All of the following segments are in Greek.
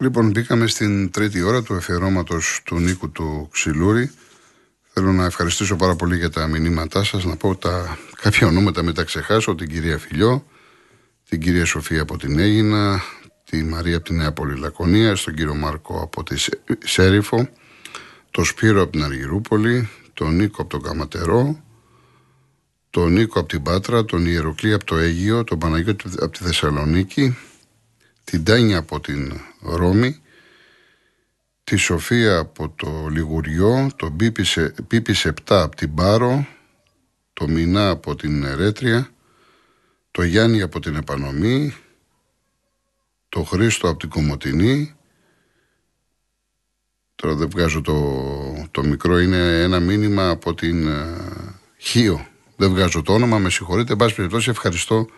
Λοιπόν, μπήκαμε στην τρίτη ώρα του εφιερώματος του Νίκου του Ξυλούρη. Θέλω να ευχαριστήσω πάρα πολύ για τα μηνύματά σας. Να πω τα κάποια ονόματα, μην τα ξεχάσω. Την κυρία Φιλιό, την κυρία Σοφία από την Έγινα, τη Μαρία από την Νέα Πολυλακωνία, στον κύριο Μάρκο από τη Σέριφο, τον Σπύρο από την Αργυρούπολη, τον Νίκο από τον Καματερό, τον Νίκο από την Πάτρα, τον Ιεροκλή από το Αίγιο, τον Παναγιώτη από τη Θεσσαλονίκη, την Τάνια από την Ρώμη, τη Σοφία από το Λιγουριό, τον Πίπη 7 από την Πάρο, το Μινά από την Ερέτρια, το Γιάννη από την Επανομή, το Χρήστο από την Κομωτινή, τώρα δεν βγάζω το, το μικρό, είναι ένα μήνυμα από την uh, Χίο. Δεν βγάζω το όνομα, με συγχωρείτε. Εν πάση περιπτώσει, ευχαριστώ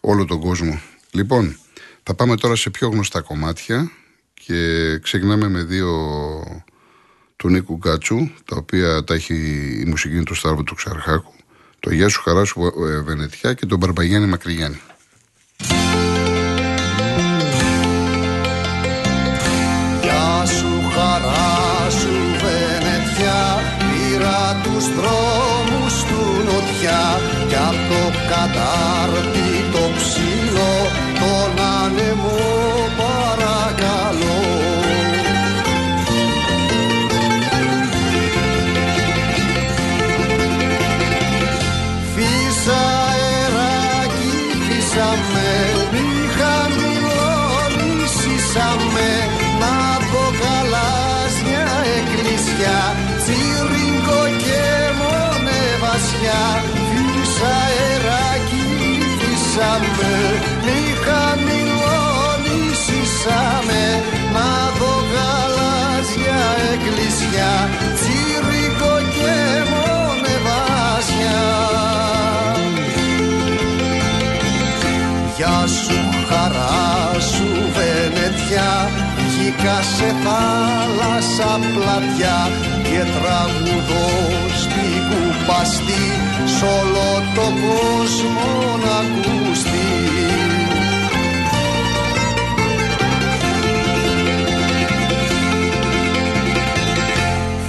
όλο τον κόσμο. Λοιπόν, θα πάμε τώρα σε πιο γνωστά κομμάτια και ξεκινάμε με δύο του Νίκου Γκάτσου, τα οποία τα έχει η μουσική του Στάρβου του Ξαρχάκου, το Γεια σου Χαρά σου ε, Βενετιά και τον Μπαρμπαγιάννη Μακρυγιάννη. Γεια σου χαρά σου Βενετιά, πήρα τους δρόμους του νοτιά κι απ' το κατάρτι χτυπήσαμε Μη χαμηλώνησαμε Να δω γαλάζια εκκλησιά Τσίρικο και μονεβάσια. Γεια σου χαρά σου Βενετιά Βγήκα σε θάλασσα πλατιά και τραγουδώ στην κουπαστή. Σ' όλο το κόσμο να ακουστεί.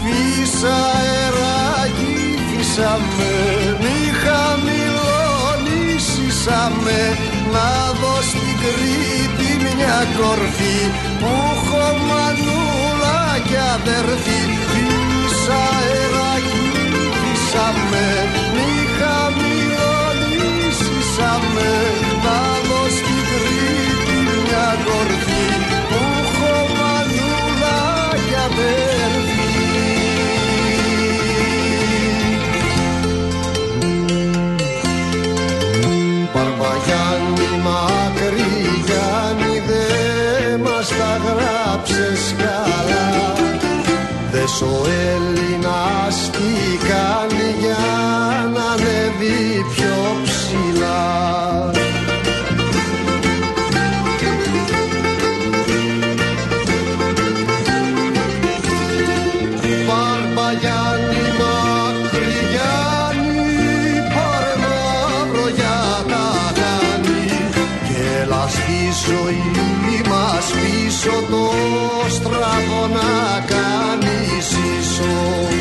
Φύσα αεράκι, φύσα με, μη χαμηλώνησαμε να δω στην Κρήτη μια κορφή. που έχω μανούλα και αδερφή Φύσα αεράκι, φύσαμε, μη χαμηλώνησαμε να στραβό να κάνεις ίσο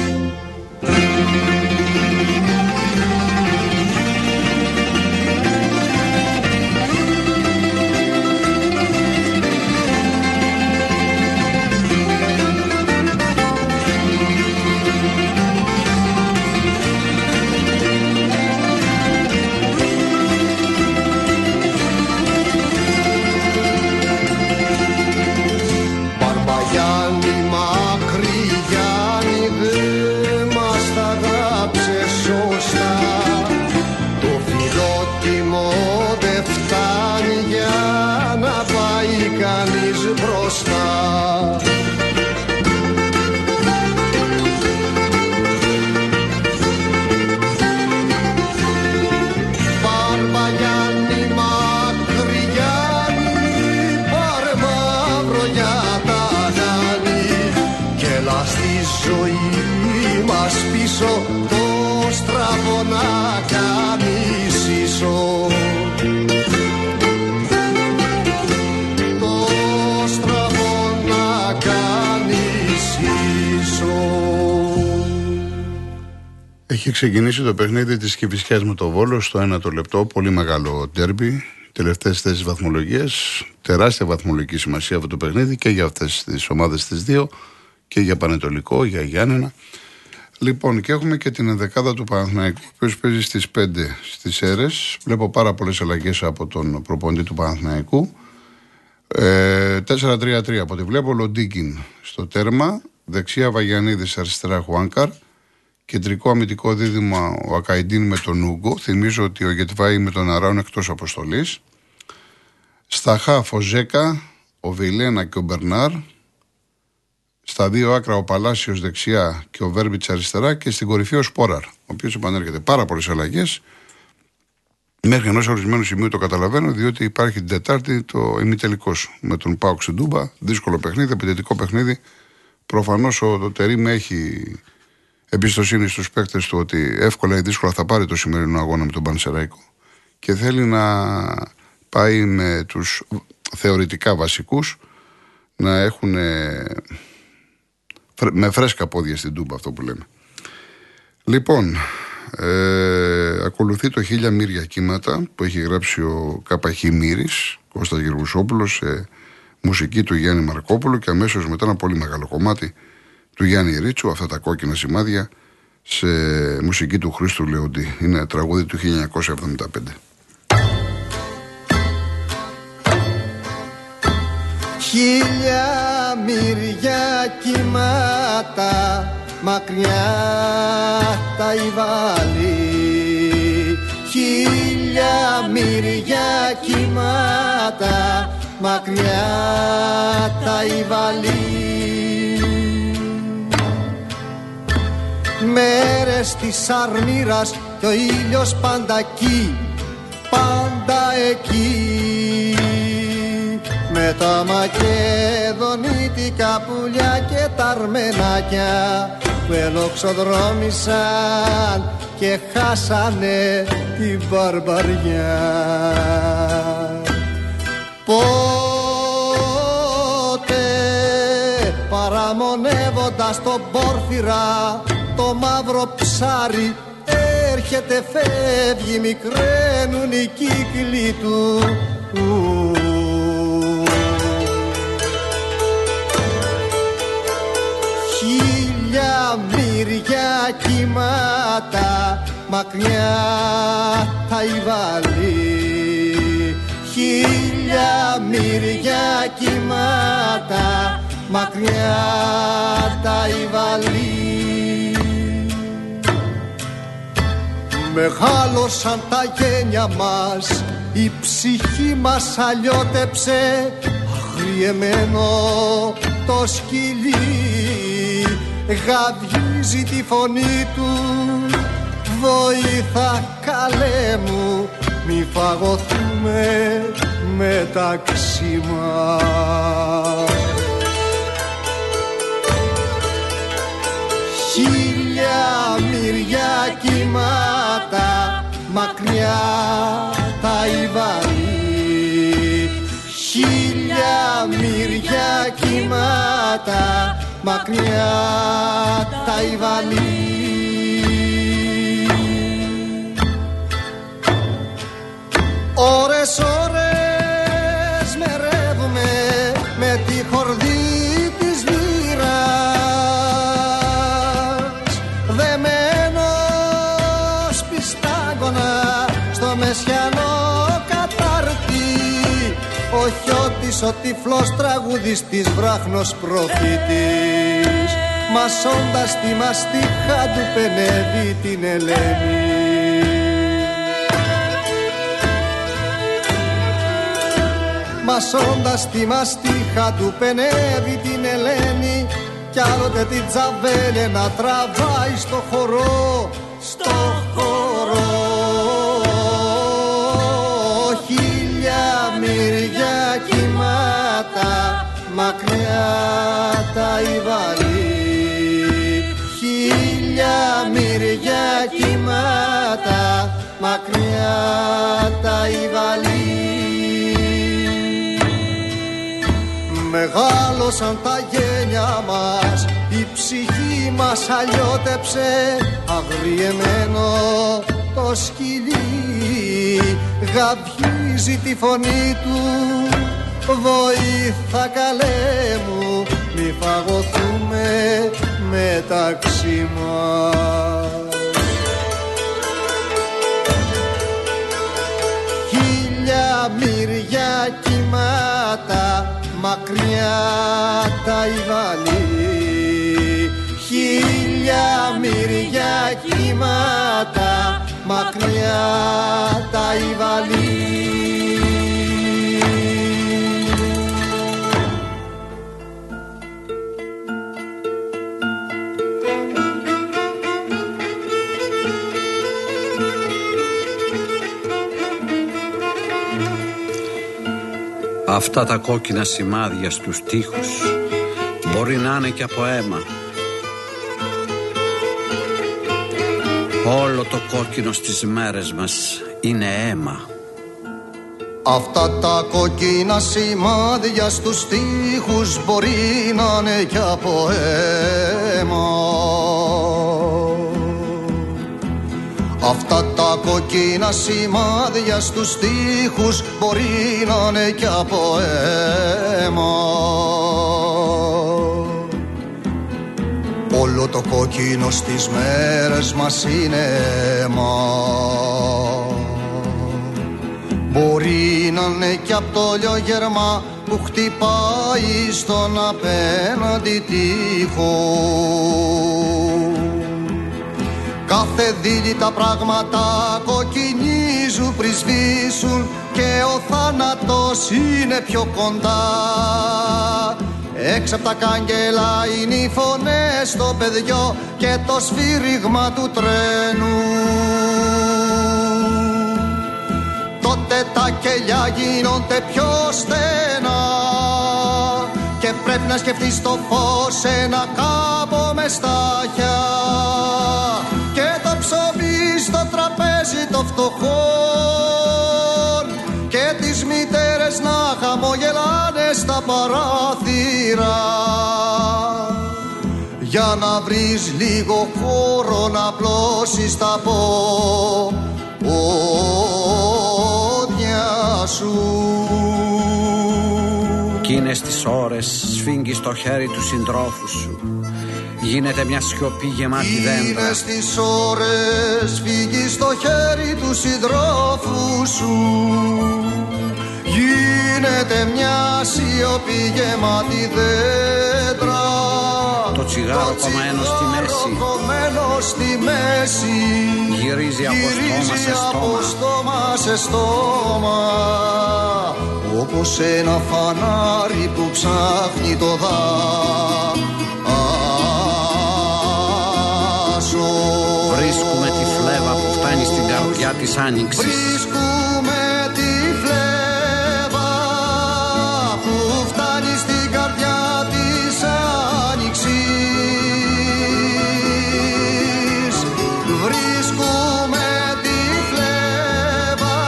ξεκινήσει το παιχνίδι της Κυφυσιά με το Βόλο στο ένα το λεπτό. Πολύ μεγάλο τέρμπι. Τελευταίες θέσεις βαθμολογίε. Τεράστια βαθμολογική σημασία αυτό το παιχνίδι και για αυτές τις ομάδες τις δύο και για Πανετολικό, για Γιάννενα. Λοιπόν, και έχουμε και την ενδεκάδα του Παναθηναϊκού, ο οποίος παίζει στις 5 στις αίρες. Βλέπω πάρα πολλές αλλαγές από τον προπονητή του Παναθηναϊκού. Ε, 4-3-3 από ό,τι βλέπω. Λοντίκιν στο τέρμα. Δεξιά Βαγιανίδης, αριστερά Χουάνκαρ. Κεντρικό αμυντικό δίδυμα ο Ακαϊντίν με τον Ούγκο. Θυμίζω ότι ο Γετβάη με τον Αράουν εκτός αποστολής. Στα Χάφ ο Ζέκα, ο Βιλένα και ο Μπερνάρ. Στα δύο άκρα ο Παλάσιος δεξιά και ο Βέρμπιτς αριστερά. Και στην κορυφή ο Σπόραρ, ο οποίος επανέρχεται. Πάρα πολλές αλλαγές. Μέχρι ενός ορισμένου σημείου το καταλαβαίνω, διότι υπάρχει την Τετάρτη το ημιτελικός με τον Πάοξ Ντούμπα. Δύσκολο παιχνίδι, επιτετικό παιχνίδι. Προφανώς ο το Τερήμ έχει εμπιστοσύνη στους παίκτες του ότι εύκολα ή δύσκολα θα πάρει το σημερινό αγώνα με τον Πανσεράικο και θέλει να πάει με τους θεωρητικά βασικούς να έχουν με φρέσκα πόδια στην τούμπα αυτό που λέμε. Λοιπόν, ε, ακολουθεί το χίλια μύρια κύματα που έχει γράψει ο Καπαχή Μύρης, Κώστας Γεργουσόπουλος σε μουσική του Γιάννη Μαρκόπουλου και αμέσως μετά ένα πολύ μεγάλο κομμάτι του Γιάννη Ρίτσου, αυτά τα κόκκινα σημάδια σε μουσική του Χρήστου Λεοντή. Είναι τραγούδι του 1975. Χίλια μυριά κύματα μακριά τα υβάλλει Χίλια μυριά κύματα μακριά τα υβάλλει μέρες της αρμύρας και ο ήλιος πάντα εκεί, πάντα εκεί με τα μακεδονίτικα πουλιά και τα αρμενάκια που ελοξοδρόμησαν και χάσανε την βαρβαριά. Πότε παραμονεύοντας τον πόρφυρα το μαύρο ψάρι. Έρχεται φεύγει μικραίνουν οι κύκλοι του. Χίλια μυριά κύματα μακριά τα βάλει Χίλια μυριά κύματα μακριά τα βάλει Μεγάλωσαν τα γένια μας η ψυχή μας αλλιώτεψε. Αγριεμένο το σκυλί γαβγίζει τη φωνή του. Βοήθα καλέ μου μη φαγωθούμε μεταξύ μας. Χίλια μυριά κύματα μακριά τα υβαλεί Χίλια μυριά κύματα μακριά τα υβαλεί Ώρες ώρες Χιώτης ο τυφλός τραγουδιστής βράχνος προφήτης. Μασώντας τη μαστίχα του πενεύει την Ελένη. Μασώντας τη μαστίχα του πενεύει την Ελένη Κι άλλοτε την τζαβέλε να τραβάει στο χορό Στο χορό τα υβαλεί χίλια μυριά κύματα μακριά τα υβαλεί μεγάλωσαν τα γένια μας η ψυχή μας αλλιώτεψε. Αγριεμένο το σκυλί γαβγίζει τη φωνή του. Βοήθα καλέ μου μη φαγωθούμε μεταξύ μας. Χίλια μυριά κύματα μακριά τα υβαλεί Χίλια μυριά κύματα μακριά τα υβαλεί Αυτά τα κόκκινα σημάδια στους τοίχους μπορεί να είναι και από αίμα. Όλο το κόκκινο στις μέρες μας είναι αίμα. Αυτά τα κόκκινα σημάδια στους τοίχους μπορεί να είναι και από αίμα. Αυτά τα κοκκίνα σημάδια στους τοίχους μπορεί να είναι κι από αίμα. Όλο το κόκκινο στις μέρες μας είναι αίμα. Μπορεί να είναι κι από το λιογερμά που χτυπάει στον απέναντι τείχο Κάθε δίλη τα πράγματα κοκκινίζουν πριν σβήσουν και ο θάνατος είναι πιο κοντά. Έξω από τα κάγκελα είναι οι φωνές στο παιδιό και το σφύριγμα του τρένου. Τότε τα κελιά γίνονται πιο στενά και πρέπει να σκεφτείς το φως ένα κάπο μες στάχια φτωχών και τις μητέρες να χαμογελάνε στα παράθυρα. Για να βρεις λίγο χώρο να πλώσεις τα πόδια σου. Κι είναι στις ώρες σφίγγεις το χέρι του συντρόφου σου Γίνεται μια σιωπή γεμάτη δέντρα. Είναι στις ώρες φύγει στο χέρι τους συντρόφου σου. Γίνεται μια σιωπή γεμάτη δέντρα. Το τσιγάρο κομμένο στη μέση. κομμένο στη μέση. Γυρίζει από στόμα σε στόμα, στόμα σε στόμα. Όπως ένα φανάρι που ψάχνει το δάσο της άνοιξης. Βρίσκουμε τη φλέβα που φτάνει στην καρδιά της άνοιξης. Βρίσκουμε τη φλέβα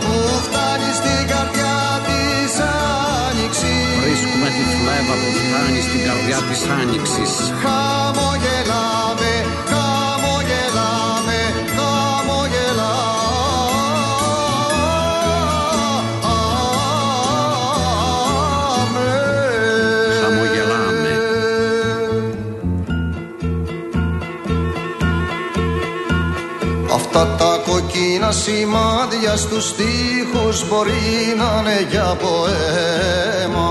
που φτάνει στην καρδιά της άνοιξης. Βρίσκουμε τη φλέβα που φτάνει στην καρδιά της άνοιξης. Χαμογελάμε, κοκκίνα σημάδια στους τοίχους μπορεί να είναι για ποέμα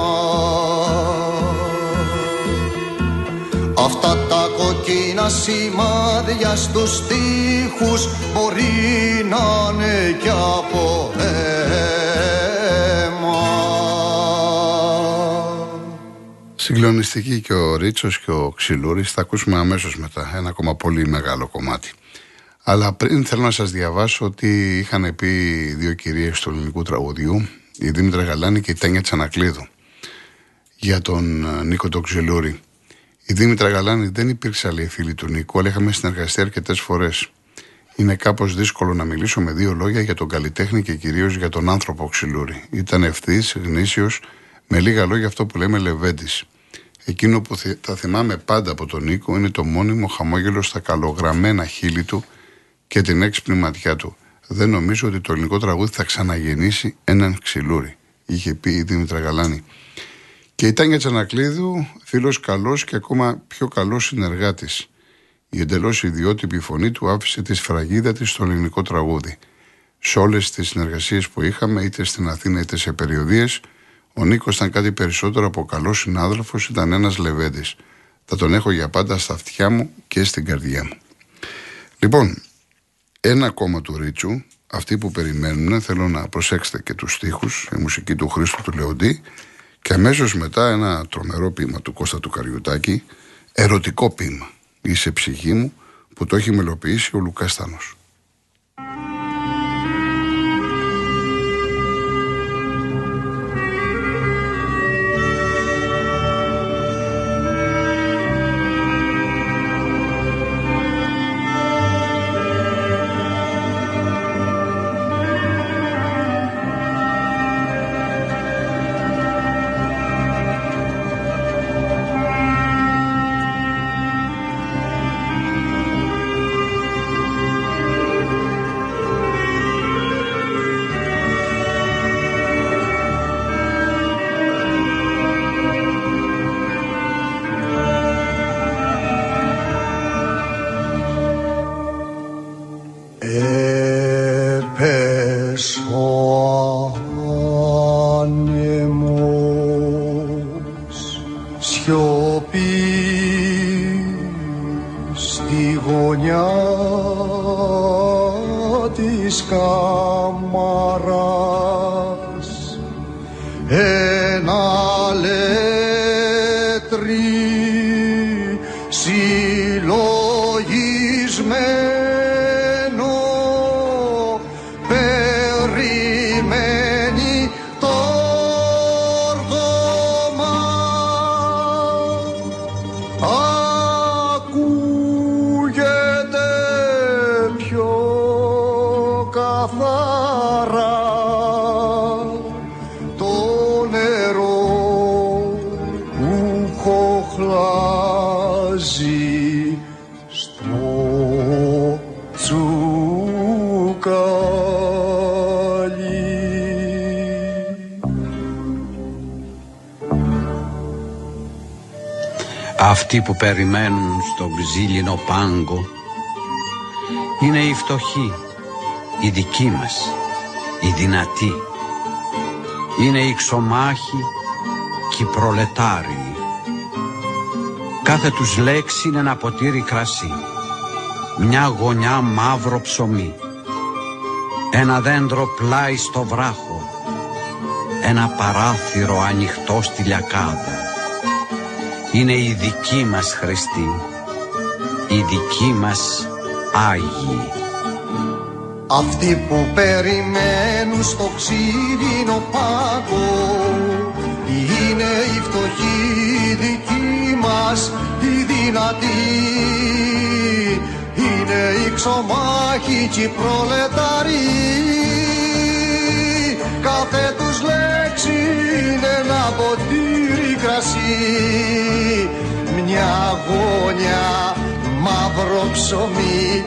Αυτά τα κοκκίνα σημάδια στους τοίχους μπορεί να είναι κι από αίμα. Συγκλονιστική και ο Ρίτσος και ο Ξυλούρης θα ακούσουμε αμέσως μετά ένα ακόμα πολύ μεγάλο κομμάτι. Αλλά πριν θέλω να σας διαβάσω ότι είχαν πει δύο κυρίες του ελληνικού τραγουδιού η Δήμητρα Γαλάνη και η Τένια Τσανακλείδου για τον ε, Νίκο τον Ξυλούρη. Η Δήμητρα Γαλάνη δεν υπήρξε άλλη φίλη του Νίκου, αλλά είχαμε συνεργαστεί αρκετές φορές. Είναι κάπως δύσκολο να μιλήσω με δύο λόγια για τον καλλιτέχνη και κυρίως για τον άνθρωπο Ξυλούρη. Ήταν ευθύς, γνήσιος, Με λίγα λόγια αυτό που λέμε Λεβέντης. Εκείνο που θα θυμάμαι πάντα από τον Νίκο είναι το μόνιμο χαμόγελο στα καλογραμμένα χείλη του και την έξυπνη ματιά του. Δεν νομίζω ότι το ελληνικό τραγούδι θα ξαναγεννήσει έναν ξυλούρι, είχε πει η Δήμητρα Γαλάνη. Και η Τάνια Τσανακλείδου, φίλος καλός και ακόμα πιο καλός συνεργάτης. Η εντελώς ιδιότυπη φωνή του άφησε τη σφραγίδα της στο ελληνικό τραγούδι. Σε όλες τις συνεργασίες που είχαμε, είτε στην Αθήνα είτε σε περιοδίες, ο Νίκος ήταν κάτι περισσότερο από καλός συνάδελφος, ήταν ένας λεβέντης. Θα τον έχω για πάντα στα αυτιά μου και στην καρδιά μου. Λοιπόν, ένα κόμμα του Ρίτσου, αυτοί που περιμένουν, θέλω να προσέξετε και τους στίχους, η μουσική του Χρήστου του Λεοντή και αμέσως μετά ένα τρομερό ποίημα του Κώστα του Καριουτάκη, ερωτικό ποίημα, είσαι ψυχή μου, που το έχει μελοποιήσει ο Λουκάς Eh. Στάνος. Αυτοί που περιμένουν στον ξύλινο πάγκο είναι οι φτωχοί, οι δικοί μας, οι δυνατοί. Είναι οι ξωμάχοι και οι προλετάριοι. Κάθε τους λέξη είναι ένα ποτήρι κρασί, μια γωνιά μαύρο ψωμί, ένα δέντρο πλάι στο βράχο, ένα παράθυρο ανοιχτό στη λιακάδα είναι η δική μας Χριστή, η δική μας Άγιοι. Αυτοί που περιμένουν στο ξύλινο πάγο είναι οι φτωχοί δική μας οι δυνατοί. Είναι οι ξωμάχοι και οι προλεταροί. Κάθε τους λέξη είναι ένα ποτήρι κρασί. Μια γωνιά μαύρο ψωμί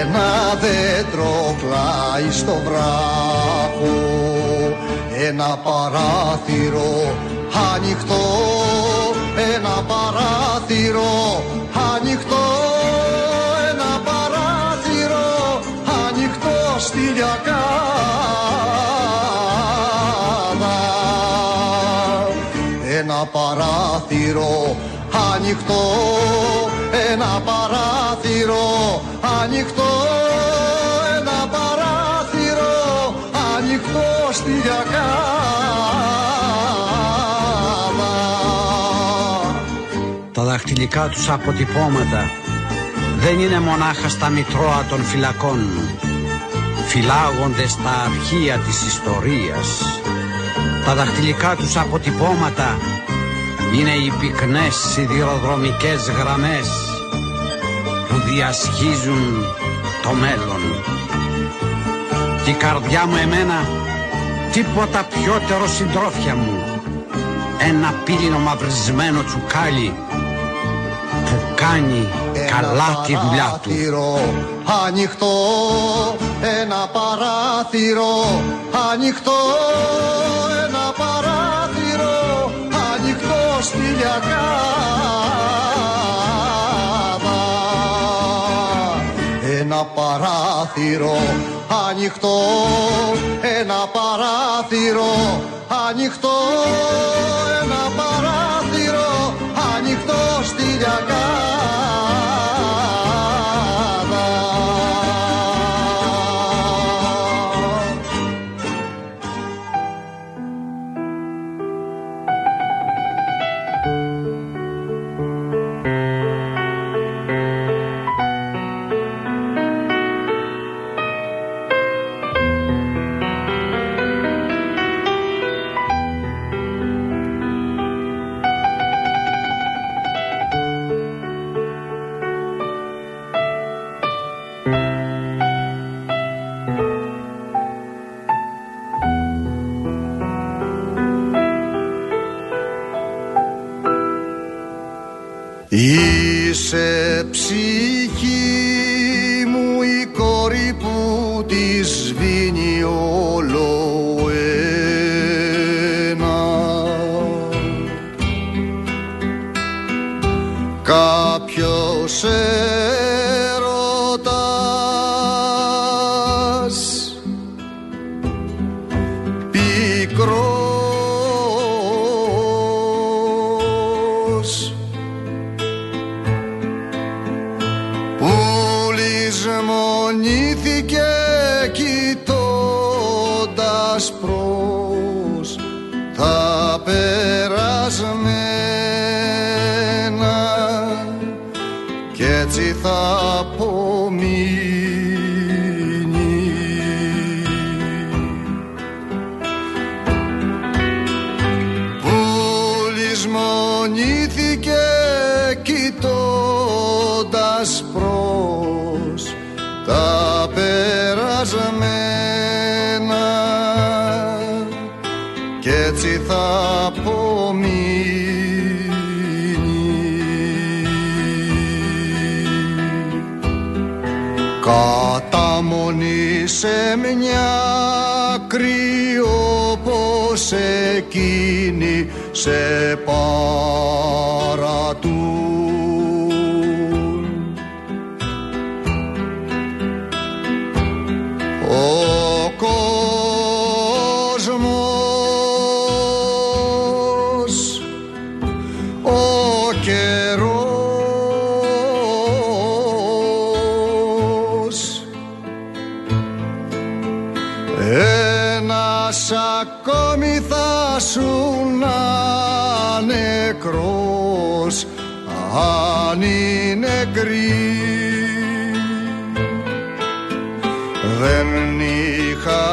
ένα δέντρο κλάει στο βράχο ένα παράθυρο ανοιχτό ένα παράθυρο ανοιχτό ένα παράθυρο ανοιχτό στη λιακάδα. Ένα παράθυρο ανοιχτό ένα παράθυρο ανοιχτό ένα παράθυρο ανοιχτό στη γιακάδα Τα δαχτυλικά τους αποτυπώματα δεν είναι μονάχα στα μητρώα των φυλακών φυλάγονται στα αρχεία της ιστορίας. Τα δαχτυλικά τους αποτυπώματα είναι οι πυκνές σιδηροδρομικές γραμμές που διασχίζουν το μέλλον. Και η καρδιά μου εμένα τίποτα πιότερο συντρόφια μου ένα πύλινο μαυρισμένο τσουκάλι που κάνει καλά τη δουλειά του. Ανοιχτό, ένα παράθυρο, ανοιχτό, ένα παράθυρο, ανοιχτό στη Ένα παράθυρο, ανοιχτό, ένα παράθυρο, ανοιχτό, ένα παράθυρο, Είσαι ψυχή άσπρος τα περασμένα και έτσι θα σε μια κρύο πως εκείνη σε παρατούν.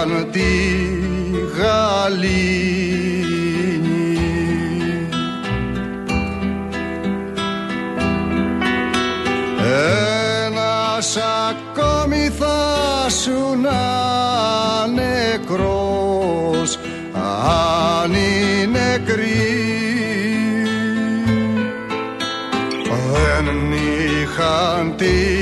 Είχαν τη γαλήνη. Ένας ακόμη θα σου να νεκρός αν είναι είχαν τη Γαλλία